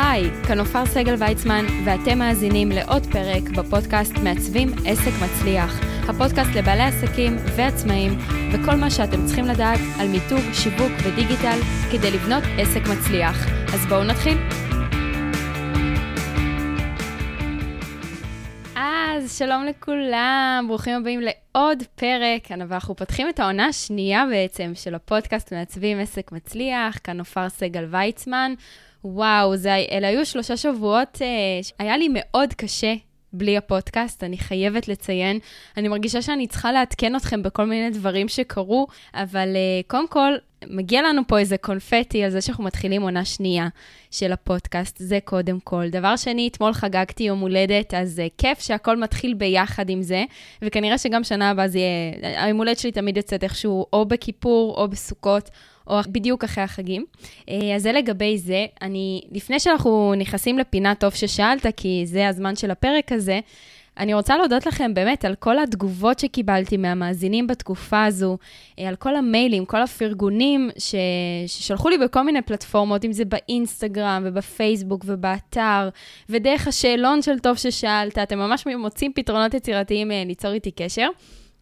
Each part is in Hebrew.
היי, כאן עופר סגל ויצמן, ואתם מאזינים לעוד פרק בפודקאסט מעצבים עסק מצליח. הפודקאסט לבעלי עסקים ועצמאים, וכל מה שאתם צריכים לדעת על מיתוג, שיווק ודיגיטל כדי לבנות עסק מצליח. אז בואו נתחיל. אז שלום לכולם, ברוכים הבאים לעוד פרק. אנחנו פותחים את העונה השנייה בעצם של הפודקאסט מעצבים עסק מצליח, כאן עופר סגל ויצמן. וואו, זה, אלה היו שלושה שבועות, אה, היה לי מאוד קשה בלי הפודקאסט, אני חייבת לציין. אני מרגישה שאני צריכה לעדכן אתכם בכל מיני דברים שקרו, אבל uh, קודם כל, מגיע לנו פה איזה קונפטי על זה שאנחנו מתחילים עונה שנייה של הפודקאסט, זה קודם כל. דבר שני, אתמול חגגתי יום הולדת, אז uh, כיף שהכל מתחיל ביחד עם זה, וכנראה שגם שנה הבאה זה יהיה, היום הולדת שלי תמיד יוצאת איכשהו או בכיפור או בסוכות. או בדיוק אחרי החגים. אה, אז זה לגבי זה. אני, לפני שאנחנו נכנסים לפינה טוב ששאלת, כי זה הזמן של הפרק הזה, אני רוצה להודות לכם באמת על כל התגובות שקיבלתי מהמאזינים בתקופה הזו, אה, על כל המיילים, כל הפרגונים ש... ששלחו לי בכל מיני פלטפורמות, אם זה באינסטגרם ובפייסבוק ובאתר, ודרך השאלון של טוב ששאלת, אתם ממש מוצאים פתרונות יצירתיים אה, ליצור איתי קשר.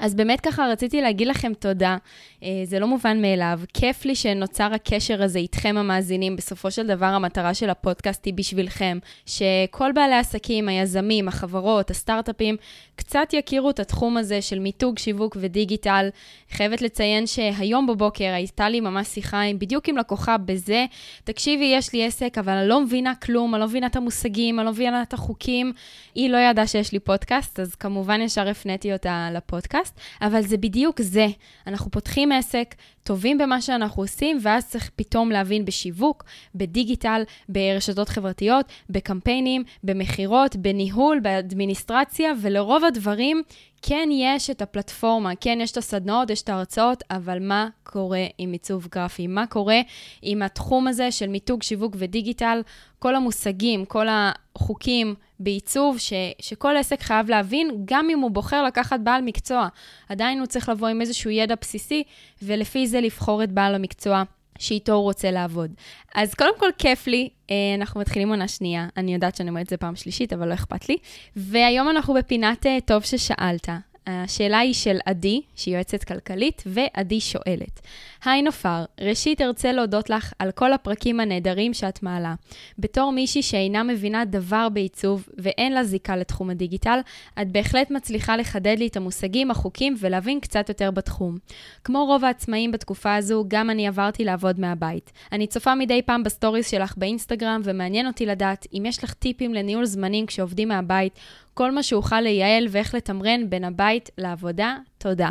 אז באמת ככה רציתי להגיד לכם תודה, אה, זה לא מובן מאליו. כיף לי שנוצר הקשר הזה איתכם המאזינים. בסופו של דבר המטרה של הפודקאסט היא בשבילכם, שכל בעלי העסקים, היזמים, החברות, הסטארט-אפים, קצת יכירו את התחום הזה של מיתוג, שיווק ודיגיטל. חייבת לציין שהיום בבוקר הייתה לי ממש שיחה עם, בדיוק עם לקוחה בזה, תקשיבי, יש לי עסק, אבל אני לא מבינה כלום, אני לא מבינה את המושגים, אני לא מבינה את החוקים. היא לא ידעה שיש לי פודקאסט, אז כמובן ישר הפניתי אותה לפודקאסט, אבל זה בדיוק זה. אנחנו פותחים עסק, טובים במה שאנחנו עושים, ואז צריך פתאום להבין בשיווק, בדיגיטל, ברשתות חברתיות, בקמפיינים, במכירות, בניהול, באדמיניסטרציה, ולרוב הדברים כן יש את הפלטפורמה, כן יש את הסדנאות, יש את ההרצאות, אבל מה קורה עם עיצוב גרפי? מה קורה עם התחום הזה של מיתוג, שיווק ודיגיטל? כל המושגים, כל החוקים בעיצוב, ש, שכל עסק חייב להבין, גם אם הוא בוחר לקחת בעל מקצוע. עדיין הוא צריך לבוא עם איזשהו ידע בסיסי, ולפי זה לבחור את בעל המקצוע. שאיתו הוא רוצה לעבוד. אז קודם כל, כיף לי, אה, אנחנו מתחילים עונה שנייה. אני יודעת שאני אומרת את זה פעם שלישית, אבל לא אכפת לי. והיום אנחנו בפינת אה, טוב ששאלת. השאלה היא של עדי, שהיא יועצת כלכלית, ועדי שואלת. היי נופר, ראשית ארצה להודות לך על כל הפרקים הנהדרים שאת מעלה. בתור מישהי שאינה מבינה דבר בעיצוב ואין לה זיקה לתחום הדיגיטל, את בהחלט מצליחה לחדד לי את המושגים, החוקים ולהבין קצת יותר בתחום. כמו רוב העצמאים בתקופה הזו, גם אני עברתי לעבוד מהבית. אני צופה מדי פעם בסטוריז שלך באינסטגרם ומעניין אותי לדעת אם יש לך טיפים לניהול זמנים כשעובדים מהבית, כל מה שאוכל לייעל ואיך לתמרן בין הבית לעבודה. תודה.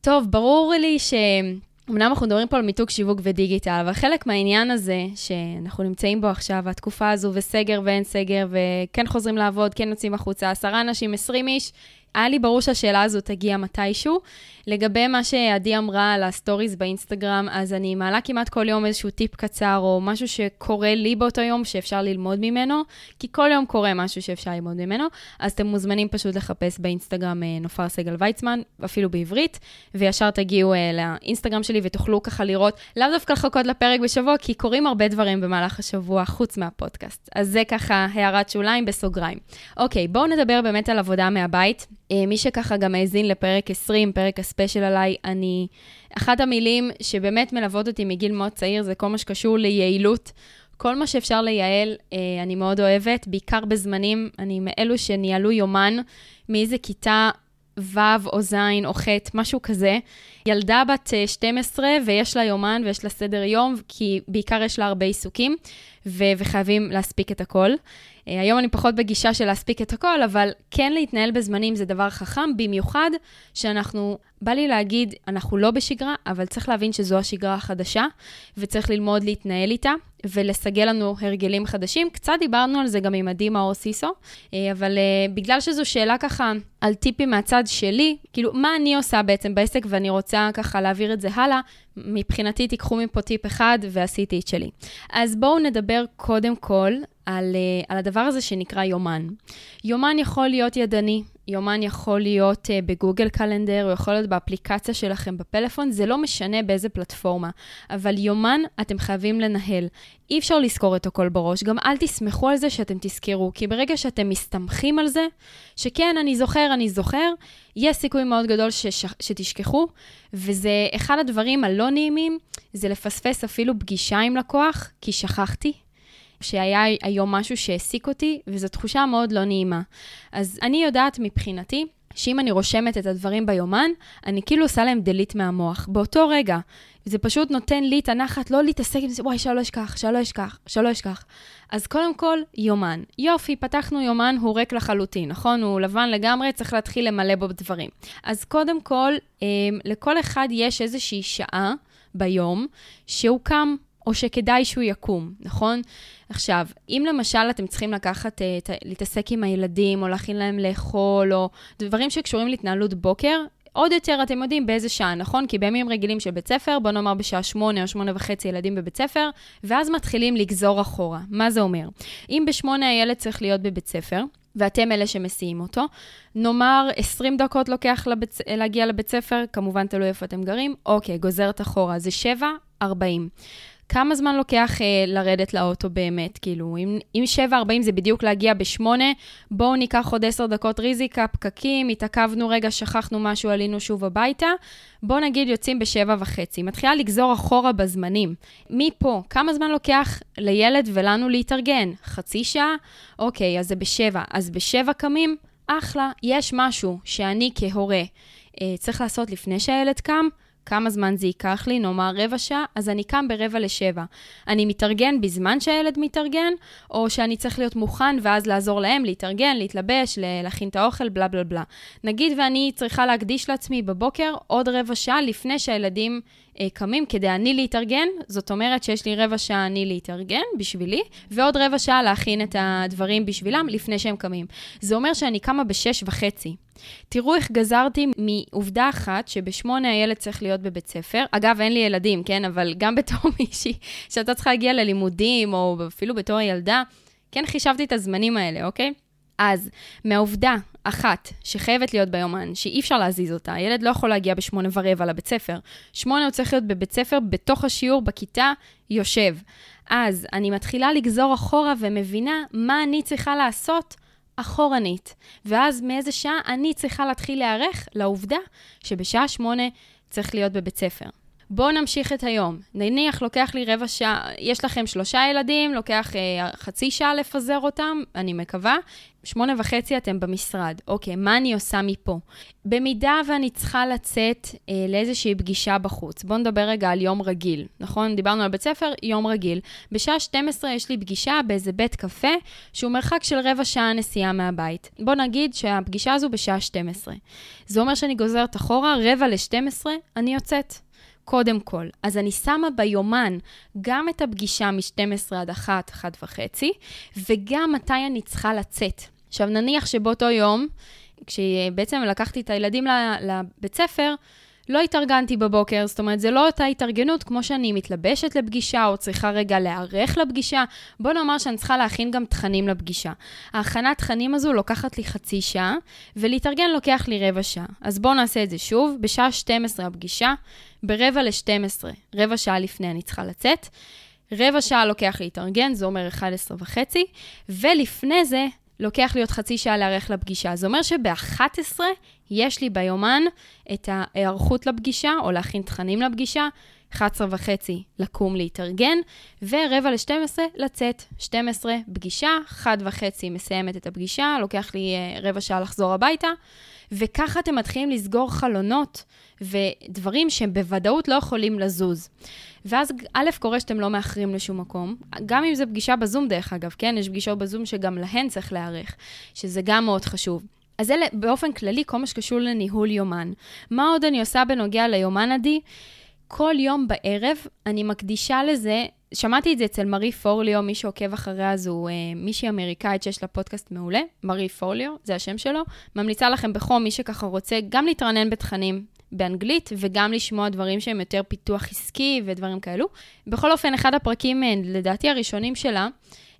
טוב, ברור לי ש... אמנם אנחנו מדברים פה על מיתוג שיווק ודיגיטל, אבל חלק מהעניין הזה שאנחנו נמצאים בו עכשיו, התקופה הזו, וסגר ואין סגר, וכן חוזרים לעבוד, כן יוצאים החוצה, עשרה אנשים, עשרים איש, היה לי ברור שהשאלה הזו תגיע מתישהו. לגבי מה שעדי אמרה על הסטוריז באינסטגרם, אז אני מעלה כמעט כל יום איזשהו טיפ קצר, או משהו שקורה לי באותו יום שאפשר ללמוד ממנו, כי כל יום קורה משהו שאפשר ללמוד ממנו, אז אתם מוזמנים פשוט לחפש באינסטגרם אה, נופר סגל ויצמן, אפילו בעברית, וישר תגיעו אה, לאינסטגרם שלי ותוכלו ככה לראות, לאו דווקא לחכות לפרק בשבוע, כי קורים הרבה דברים במהלך השבוע חוץ מהפודקאסט. אז זה ככה הערת שוליים בסוגריים. אוקיי, בואו נדבר באמת על עבודה מהבית. אה, מי שככה גם האזין לפרק 20, פרק הספיישל עליי, אני... אחת המילים שבאמת מלוות אותי מגיל מאוד צעיר זה כל מה שקשור ליעילות. כל מה שאפשר לייעל, אה, אני מאוד אוהבת, בעיקר בזמנים, אני מאלו שניהלו יומן מאיזה כיתה ו' או ז' או ח', משהו כזה. ילדה בת 12 אה, ויש לה יומן ויש לה סדר יום, כי בעיקר יש לה הרבה עיסוקים, ו- וחייבים להספיק את הכל. אה, היום אני פחות בגישה של להספיק את הכל, אבל כן להתנהל בזמנים זה דבר חכם, במיוחד שאנחנו, בא לי להגיד, אנחנו לא בשגרה, אבל צריך להבין שזו השגרה החדשה, וצריך ללמוד להתנהל איתה. ולסגל לנו הרגלים חדשים. קצת דיברנו על זה גם עם עדי מאור סיסו, אה, אבל uh, בגלל שזו שאלה ככה על טיפים מהצד שלי, כאילו, מה אני עושה בעצם בעסק ואני רוצה ככה להעביר את זה הלאה, מבחינתי תיקחו מפה טיפ אחד ועשיתי את שלי. אז בואו נדבר קודם כל על, uh, על הדבר הזה שנקרא יומן. יומן יכול להיות ידני, יומן יכול להיות uh, בגוגל קלנדר, הוא יכול להיות באפליקציה שלכם בפלאפון, זה לא משנה באיזה פלטפורמה. אבל יומן אתם חייבים לנהל. אי אפשר לזכור את הכל בראש, גם אל תסמכו על זה שאתם תזכרו, כי ברגע שאתם מסתמכים על זה, שכן, אני זוכר, אני זוכר, יש סיכוי מאוד גדול שש... שתשכחו, וזה אחד הדברים הלא נעימים, זה לפספס אפילו פגישה עם לקוח, כי שכחתי, שהיה היום משהו שהעסיק אותי, וזו תחושה מאוד לא נעימה. אז אני יודעת מבחינתי, שאם אני רושמת את הדברים ביומן, אני כאילו עושה להם דליט מהמוח, באותו רגע. זה פשוט נותן לי את הנחת לא להתעסק עם זה, וואי, שלא אשכח, שלא אשכח, שלא אשכח. אז קודם כל, יומן. יופי, פתחנו יומן, הוא ריק לחלוטין, נכון? הוא לבן לגמרי, צריך להתחיל למלא בו דברים. אז קודם כל, אמ, לכל אחד יש איזושהי שעה ביום שהוא קם, או שכדאי שהוא יקום, נכון? עכשיו, אם למשל אתם צריכים לקחת, אה, להתעסק עם הילדים, או להכין להם לאכול, או דברים שקשורים להתנהלות בוקר, עוד יותר אתם יודעים באיזה שעה, נכון? כי בימים רגילים של בית ספר, בוא נאמר בשעה שמונה או שמונה וחצי ילדים בבית ספר, ואז מתחילים לגזור אחורה. מה זה אומר? אם בשמונה הילד צריך להיות בבית ספר, ואתם אלה שמסיעים אותו. נאמר 20 דקות לוקח לבית, להגיע לבית ספר, כמובן תלוי איפה אתם גרים, אוקיי, גוזרת אחורה, זה 7, 40. כמה זמן לוקח אה, לרדת לאוטו באמת? כאילו, אם, אם 7.40 זה בדיוק להגיע ב-8, בואו ניקח עוד 10 דקות ריזיקה, פקקים, התעכבנו רגע, שכחנו משהו, עלינו שוב הביתה. בואו נגיד יוצאים ב-7.5. מתחילה לגזור אחורה בזמנים. מפה, כמה זמן לוקח לילד ולנו להתארגן? חצי שעה? אוקיי, אז זה ב-7. אז ב-7 קמים? אחלה, יש משהו שאני כהורה אה, צריך לעשות לפני שהילד קם. כמה זמן זה ייקח לי, נאמר רבע שעה, אז אני קם ברבע לשבע. אני מתארגן בזמן שהילד מתארגן, או שאני צריך להיות מוכן ואז לעזור להם להתארגן, להתלבש, להכין את האוכל, בלה בלה בלה. נגיד ואני צריכה להקדיש לעצמי בבוקר עוד רבע שעה לפני שהילדים קמים כדי אני להתארגן, זאת אומרת שיש לי רבע שעה אני להתארגן בשבילי, ועוד רבע שעה להכין את הדברים בשבילם לפני שהם קמים. זה אומר שאני קמה בשש וחצי. תראו איך גזרתי מעובדה אחת, שבשמונה הילד צריך להיות בבית ספר. אגב, אין לי ילדים, כן? אבל גם בתור מישהי שאתה צריכה להגיע ללימודים, או אפילו בתור ילדה, כן חישבתי את הזמנים האלה, אוקיי? אז מהעובדה אחת שחייבת להיות ביומן, שאי אפשר להזיז אותה, הילד לא יכול להגיע בשמונה ורבע לבית ספר. שמונה הוא צריך להיות בבית ספר, בתוך השיעור, בכיתה, יושב. אז אני מתחילה לגזור אחורה ומבינה מה אני צריכה לעשות אחורנית. ואז מאיזה שעה אני צריכה להתחיל להיערך לעובדה שבשעה שמונה צריך להיות בבית ספר. בואו נמשיך את היום. נניח לוקח לי רבע שעה, יש לכם שלושה ילדים, לוקח אה, חצי שעה לפזר אותם, אני מקווה. שמונה וחצי אתם במשרד. אוקיי, מה אני עושה מפה? במידה ואני צריכה לצאת אה, לאיזושהי פגישה בחוץ, בואו נדבר רגע על יום רגיל, נכון? דיברנו על בית ספר, יום רגיל. בשעה 12 יש לי פגישה באיזה בית קפה, שהוא מרחק של רבע שעה נסיעה מהבית. בואו נגיד שהפגישה הזו בשעה 12. זה אומר שאני גוזרת אחורה, רבע ל-12, אני יוצאת. קודם כל. אז אני שמה ביומן גם את הפגישה מ-12 עד 1, 1 וחצי, וגם מתי אני צריכה לצאת. עכשיו, נניח שבאותו יום, כשבעצם לקחתי את הילדים לבית ספר, לא התארגנתי בבוקר, זאת אומרת, זה לא אותה התארגנות כמו שאני מתלבשת לפגישה או צריכה רגע להיערך לפגישה. בוא נאמר שאני צריכה להכין גם תכנים לפגישה. ההכנת תכנים הזו לוקחת לי חצי שעה, ולהתארגן לוקח לי רבע שעה. אז בואו נעשה את זה שוב. בשעה 12 הפגישה, ברבע ל-12, רבע שעה לפני אני צריכה לצאת. רבע שעה לוקח להתארגן, זה אומר 11 וחצי, ולפני זה לוקח לי עוד חצי שעה להיערך לפגישה. זה אומר שב-11 יש לי ביומן את ההיערכות לפגישה, או להכין תכנים לפגישה, 11 וחצי לקום להתארגן, ורבע ל-12 לצאת. 12 פגישה, 1 וחצי מסיימת את הפגישה, לוקח לי uh, רבע שעה לחזור הביתה, וככה אתם מתחילים לסגור חלונות ודברים שהם בוודאות לא יכולים לזוז. ואז א', קורה שאתם לא מאחרים לשום מקום, גם אם זו פגישה בזום דרך אגב, כן? יש פגישות בזום שגם להן צריך להיערך, שזה גם מאוד חשוב. אז אלה באופן כללי כל מה שקשור לניהול יומן. מה עוד אני עושה בנוגע ליומן עדי? כל יום בערב אני מקדישה לזה, שמעתי את זה אצל מרי פורליו, מי שעוקב אחריה זו אה, מישהי אמריקאית שיש לה פודקאסט מעולה, מרי פורליו, זה השם שלו. ממליצה לכם בחום, מי שככה רוצה גם להתרענן בתכנים באנגלית וגם לשמוע דברים שהם יותר פיתוח עסקי ודברים כאלו. בכל אופן, אחד הפרקים, אה, לדעתי הראשונים שלה,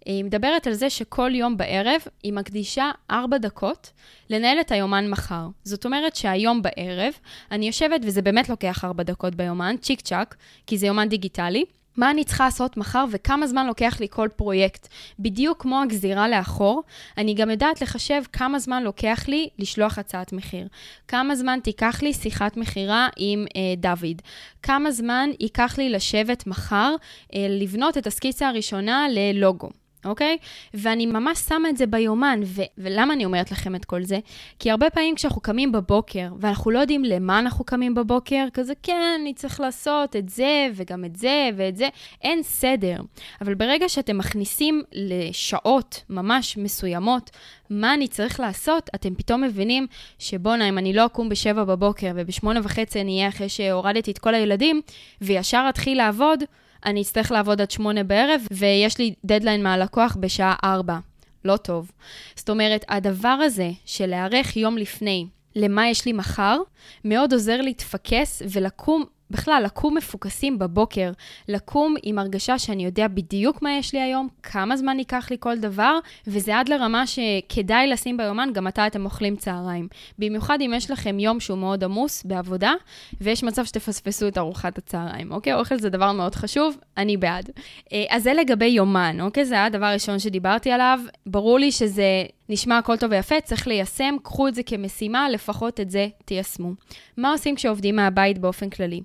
היא מדברת על זה שכל יום בערב היא מקדישה ארבע דקות לנהל את היומן מחר. זאת אומרת שהיום בערב אני יושבת, וזה באמת לוקח ארבע דקות ביומן, צ'יק צ'אק, כי זה יומן דיגיטלי. מה אני צריכה לעשות מחר וכמה זמן לוקח לי כל פרויקט. בדיוק כמו הגזירה לאחור, אני גם יודעת לחשב כמה זמן לוקח לי לשלוח הצעת מחיר. כמה זמן תיקח לי שיחת מכירה עם אה, דוד. כמה זמן ייקח לי לשבת מחר, אה, לבנות את הסקיצה הראשונה ללוגו. אוקיי? ואני ממש שמה את זה ביומן. ו- ולמה אני אומרת לכם את כל זה? כי הרבה פעמים כשאנחנו קמים בבוקר, ואנחנו לא יודעים למה אנחנו קמים בבוקר, כזה, כן, אני צריך לעשות את זה, וגם את זה, ואת זה, אין סדר. אבל ברגע שאתם מכניסים לשעות ממש מסוימות, מה אני צריך לעשות, אתם פתאום מבינים שבואנה, אם אני לא אקום בשבע בבוקר ובשמונה וחצי אני אהיה אחרי שהורדתי את כל הילדים, וישר אתחיל לעבוד, אני אצטרך לעבוד עד שמונה בערב, ויש לי דדליין מהלקוח בשעה ארבע. לא טוב. זאת אומרת, הדבר הזה של להיערך יום לפני למה יש לי מחר, מאוד עוזר להתפקס ולקום בכלל, לקום מפוקסים בבוקר, לקום עם הרגשה שאני יודע בדיוק מה יש לי היום, כמה זמן ייקח לי כל דבר, וזה עד לרמה שכדאי לשים ביומן גם מתי אתם אוכלים צהריים. במיוחד אם יש לכם יום שהוא מאוד עמוס בעבודה, ויש מצב שתפספסו את ארוחת הצהריים, אוקיי? אוכל זה דבר מאוד חשוב, אני בעד. אה, אז זה לגבי יומן, אוקיי? זה היה הדבר הראשון שדיברתי עליו. ברור לי שזה נשמע הכל טוב ויפה, צריך ליישם, קחו את זה כמשימה, לפחות את זה תיישמו. מה עושים כשעובדים מהבית באופן כללי?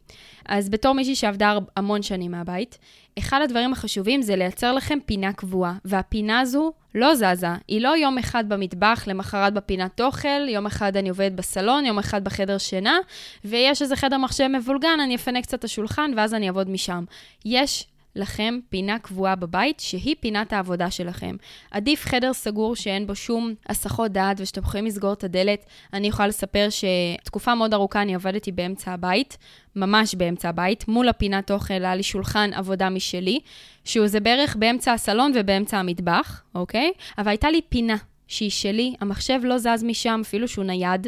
אז בתור מישהי שעבדה המון שנים מהבית, אחד הדברים החשובים זה לייצר לכם פינה קבועה, והפינה הזו לא זזה. היא לא יום אחד במטבח, למחרת בפינת אוכל, יום אחד אני עובדת בסלון, יום אחד בחדר שינה, ויש איזה חדר מחשב מבולגן, אני אפנה קצת את השולחן ואז אני אעבוד משם. יש לכם פינה קבועה בבית, שהיא פינת העבודה שלכם. עדיף חדר סגור שאין בו שום הסחות דעת ושאתם יכולים לסגור את הדלת. אני יכולה לספר שתקופה מאוד ארוכה אני עבדתי באמצע הבית, ממש באמצע הבית, מול הפינת אוכל היה לי שולחן עבודה משלי, שהוא זה בערך באמצע הסלון ובאמצע המטבח, אוקיי? אבל הייתה לי פינה שהיא שלי, המחשב לא זז משם, אפילו שהוא נייד,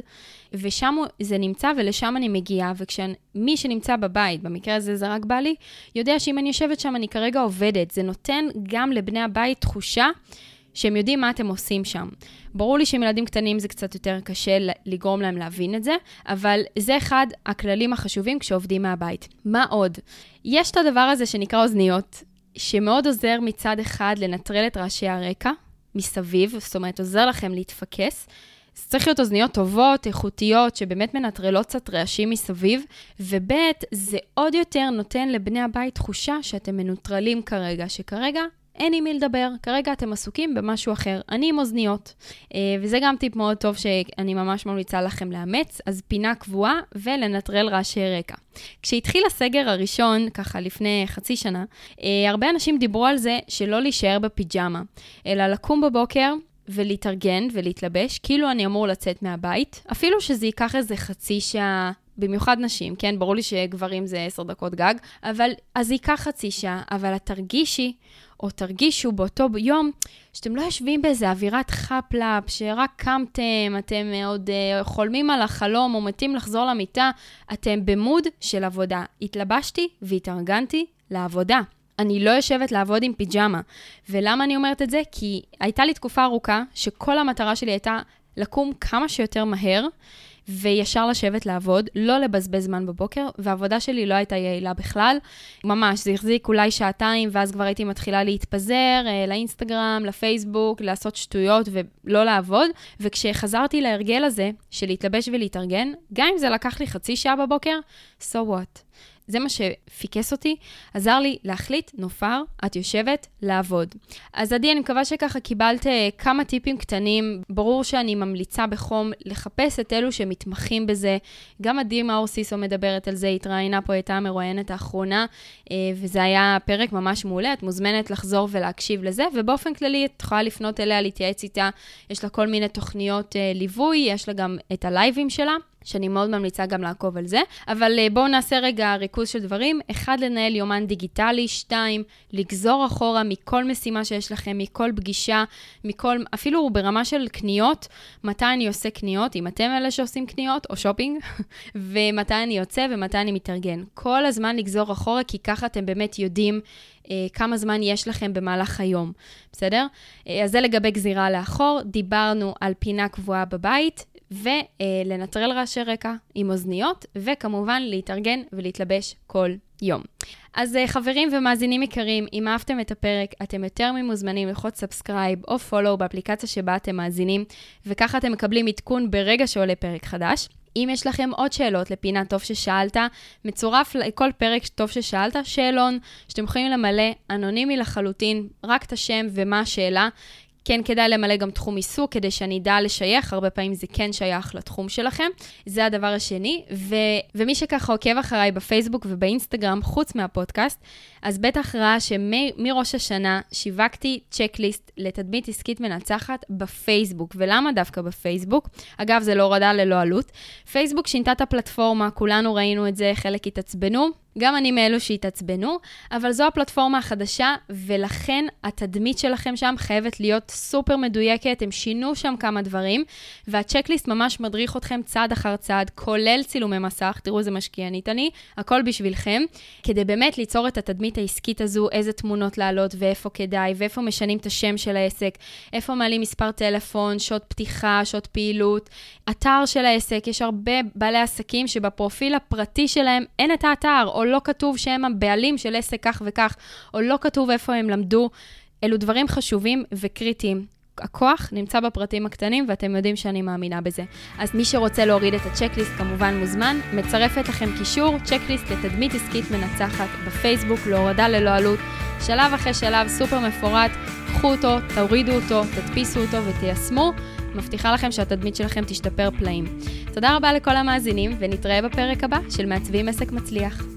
ושם זה נמצא ולשם אני מגיעה, וכשמי שנמצא בבית, במקרה הזה זה רק בעלי, יודע שאם אני יושבת שם אני כרגע עובדת. זה נותן גם לבני הבית תחושה שהם יודעים מה אתם עושים שם. ברור לי שעם ילדים קטנים זה קצת יותר קשה לגרום להם להבין את זה, אבל זה אחד הכללים החשובים כשעובדים מהבית. מה עוד? יש את הדבר הזה שנקרא אוזניות, שמאוד עוזר מצד אחד לנטרל את רעשי הרקע, מסביב, זאת אומרת, עוזר לכם להתפקס. זה צריך להיות אוזניות טובות, איכותיות, שבאמת מנטרלות קצת רעשים מסביב, וב' זה עוד יותר נותן לבני הבית תחושה שאתם מנוטרלים כרגע, שכרגע אין עם מי לדבר, כרגע אתם עסוקים במשהו אחר. אני עם אוזניות. אה, וזה גם טיפ מאוד טוב שאני ממש ממליצה לכם לאמץ, אז פינה קבועה ולנטרל רעשי רקע. כשהתחיל הסגר הראשון, ככה לפני חצי שנה, אה, הרבה אנשים דיברו על זה שלא להישאר בפיג'מה, אלא לקום בבוקר, ולהתארגן ולהתלבש, כאילו אני אמור לצאת מהבית, אפילו שזה ייקח איזה חצי שעה, במיוחד נשים, כן? ברור לי שגברים זה עשר דקות גג, אבל אז ייקח חצי שעה, אבל את תרגישי, או תרגישו באותו יום, שאתם לא יושבים באיזה אווירת חפלאפ, שרק קמתם, אתם עוד uh, חולמים על החלום או מתים לחזור למיטה, אתם במוד של עבודה. התלבשתי והתארגנתי לעבודה. אני לא יושבת לעבוד עם פיג'מה. ולמה אני אומרת את זה? כי הייתה לי תקופה ארוכה שכל המטרה שלי הייתה לקום כמה שיותר מהר. וישר לשבת לעבוד, לא לבזבז זמן בבוקר, והעבודה שלי לא הייתה יעילה בכלל. ממש, זה החזיק אולי שעתיים, ואז כבר הייתי מתחילה להתפזר אה, לאינסטגרם, לפייסבוק, לעשות שטויות ולא לעבוד. וכשחזרתי להרגל הזה של להתלבש ולהתארגן, גם אם זה לקח לי חצי שעה בבוקר, so what. זה מה שפיקס אותי, עזר לי להחליט, נופר, את יושבת, לעבוד. אז עדי, אני מקווה שככה קיבלת אה, כמה טיפים קטנים. ברור שאני ממליצה בחום לחפש את אלו שמתמחים בזה. גם עדי מאור סיסו מדברת על זה, התראיינה פה, הייתה המרואיינת האחרונה, אה, וזה היה פרק ממש מעולה. את מוזמנת לחזור ולהקשיב לזה, ובאופן כללי את יכולה לפנות אליה, להתייעץ איתה. יש לה כל מיני תוכניות אה, ליווי, יש לה גם את הלייבים שלה. שאני מאוד ממליצה גם לעקוב על זה. אבל uh, בואו נעשה רגע ריכוז של דברים. אחד, לנהל יומן דיגיטלי. שתיים, לגזור אחורה מכל משימה שיש לכם, מכל פגישה, מכל, אפילו ברמה של קניות, מתי אני עושה קניות, אם אתם אלה שעושים קניות או שופינג, ומתי אני יוצא ומתי אני מתארגן. כל הזמן לגזור אחורה, כי ככה אתם באמת יודעים אה, כמה זמן יש לכם במהלך היום, בסדר? אה, אז זה לגבי גזירה לאחור. דיברנו על פינה קבועה בבית, ולנטרל רעשי רקע עם אוזניות, וכמובן להתארגן ולהתלבש כל יום. אז אה, חברים ומאזינים יקרים, אם אהבתם את הפרק, אתם יותר ממוזמנים ללחוץ subscribe או follow באפליקציה שבה אתם מאזינים, וככה אתם מקבלים עדכון ברגע שעולה פרק חדש. אם יש לכם עוד שאלות לפינה טוב ששאלת, מצורף לכל פרק טוב ששאלת, שאלון שאתם יכולים למלא אנונימי לחלוטין, רק את השם ומה השאלה. כן כדאי למלא גם תחום עיסוק, כדי שאני אדע לשייך, הרבה פעמים זה כן שייך לתחום שלכם. זה הדבר השני. ו- ומי שככה עוקב אחריי בפייסבוק ובאינסטגרם, חוץ מהפודקאסט, אז בטח ראה שמראש השנה שיווקתי צ'קליסט לתדמית עסקית מנצחת בפייסבוק. ולמה דווקא בפייסבוק? אגב, זה לא הורדה ללא עלות. פייסבוק שינתה את הפלטפורמה, כולנו ראינו את זה, חלק התעצבנו. גם אני מאלו שהתעצבנו, אבל זו הפלטפורמה החדשה, ולכן התדמית שלכם שם חייבת להיות סופר מדויקת, הם שינו שם כמה דברים, והצ'קליסט ממש מדריך אתכם צעד אחר צעד, כולל צילומי מסך, תראו איזה משקיענית אני, הכל בשבילכם, כדי באמת ליצור את התדמית העסקית הזו, איזה תמונות לעלות ואיפה כדאי, ואיפה משנים את השם של העסק, איפה מעלים מספר טלפון, שעות פתיחה, שעות פעילות, אתר של העסק, יש הרבה בעלי עסקים שבפרופיל הפרטי שלהם אין את האתר, לא כתוב שהם הבעלים של עסק כך וכך, או לא כתוב איפה הם למדו. אלו דברים חשובים וקריטיים. הכוח נמצא בפרטים הקטנים, ואתם יודעים שאני מאמינה בזה. אז מי שרוצה להוריד את הצ'קליסט כמובן מוזמן. מצרפת לכם קישור, צ'קליסט לתדמית עסקית מנצחת בפייסבוק, להורדה ללא עלות. שלב אחרי שלב, סופר מפורט, קחו אותו, תורידו אותו, תדפיסו אותו ותיישמו. מבטיחה לכם שהתדמית שלכם תשתפר פלאים. תודה רבה לכל המאזינים, ונתראה בפרק הבא של מעצבים עסק מצליח.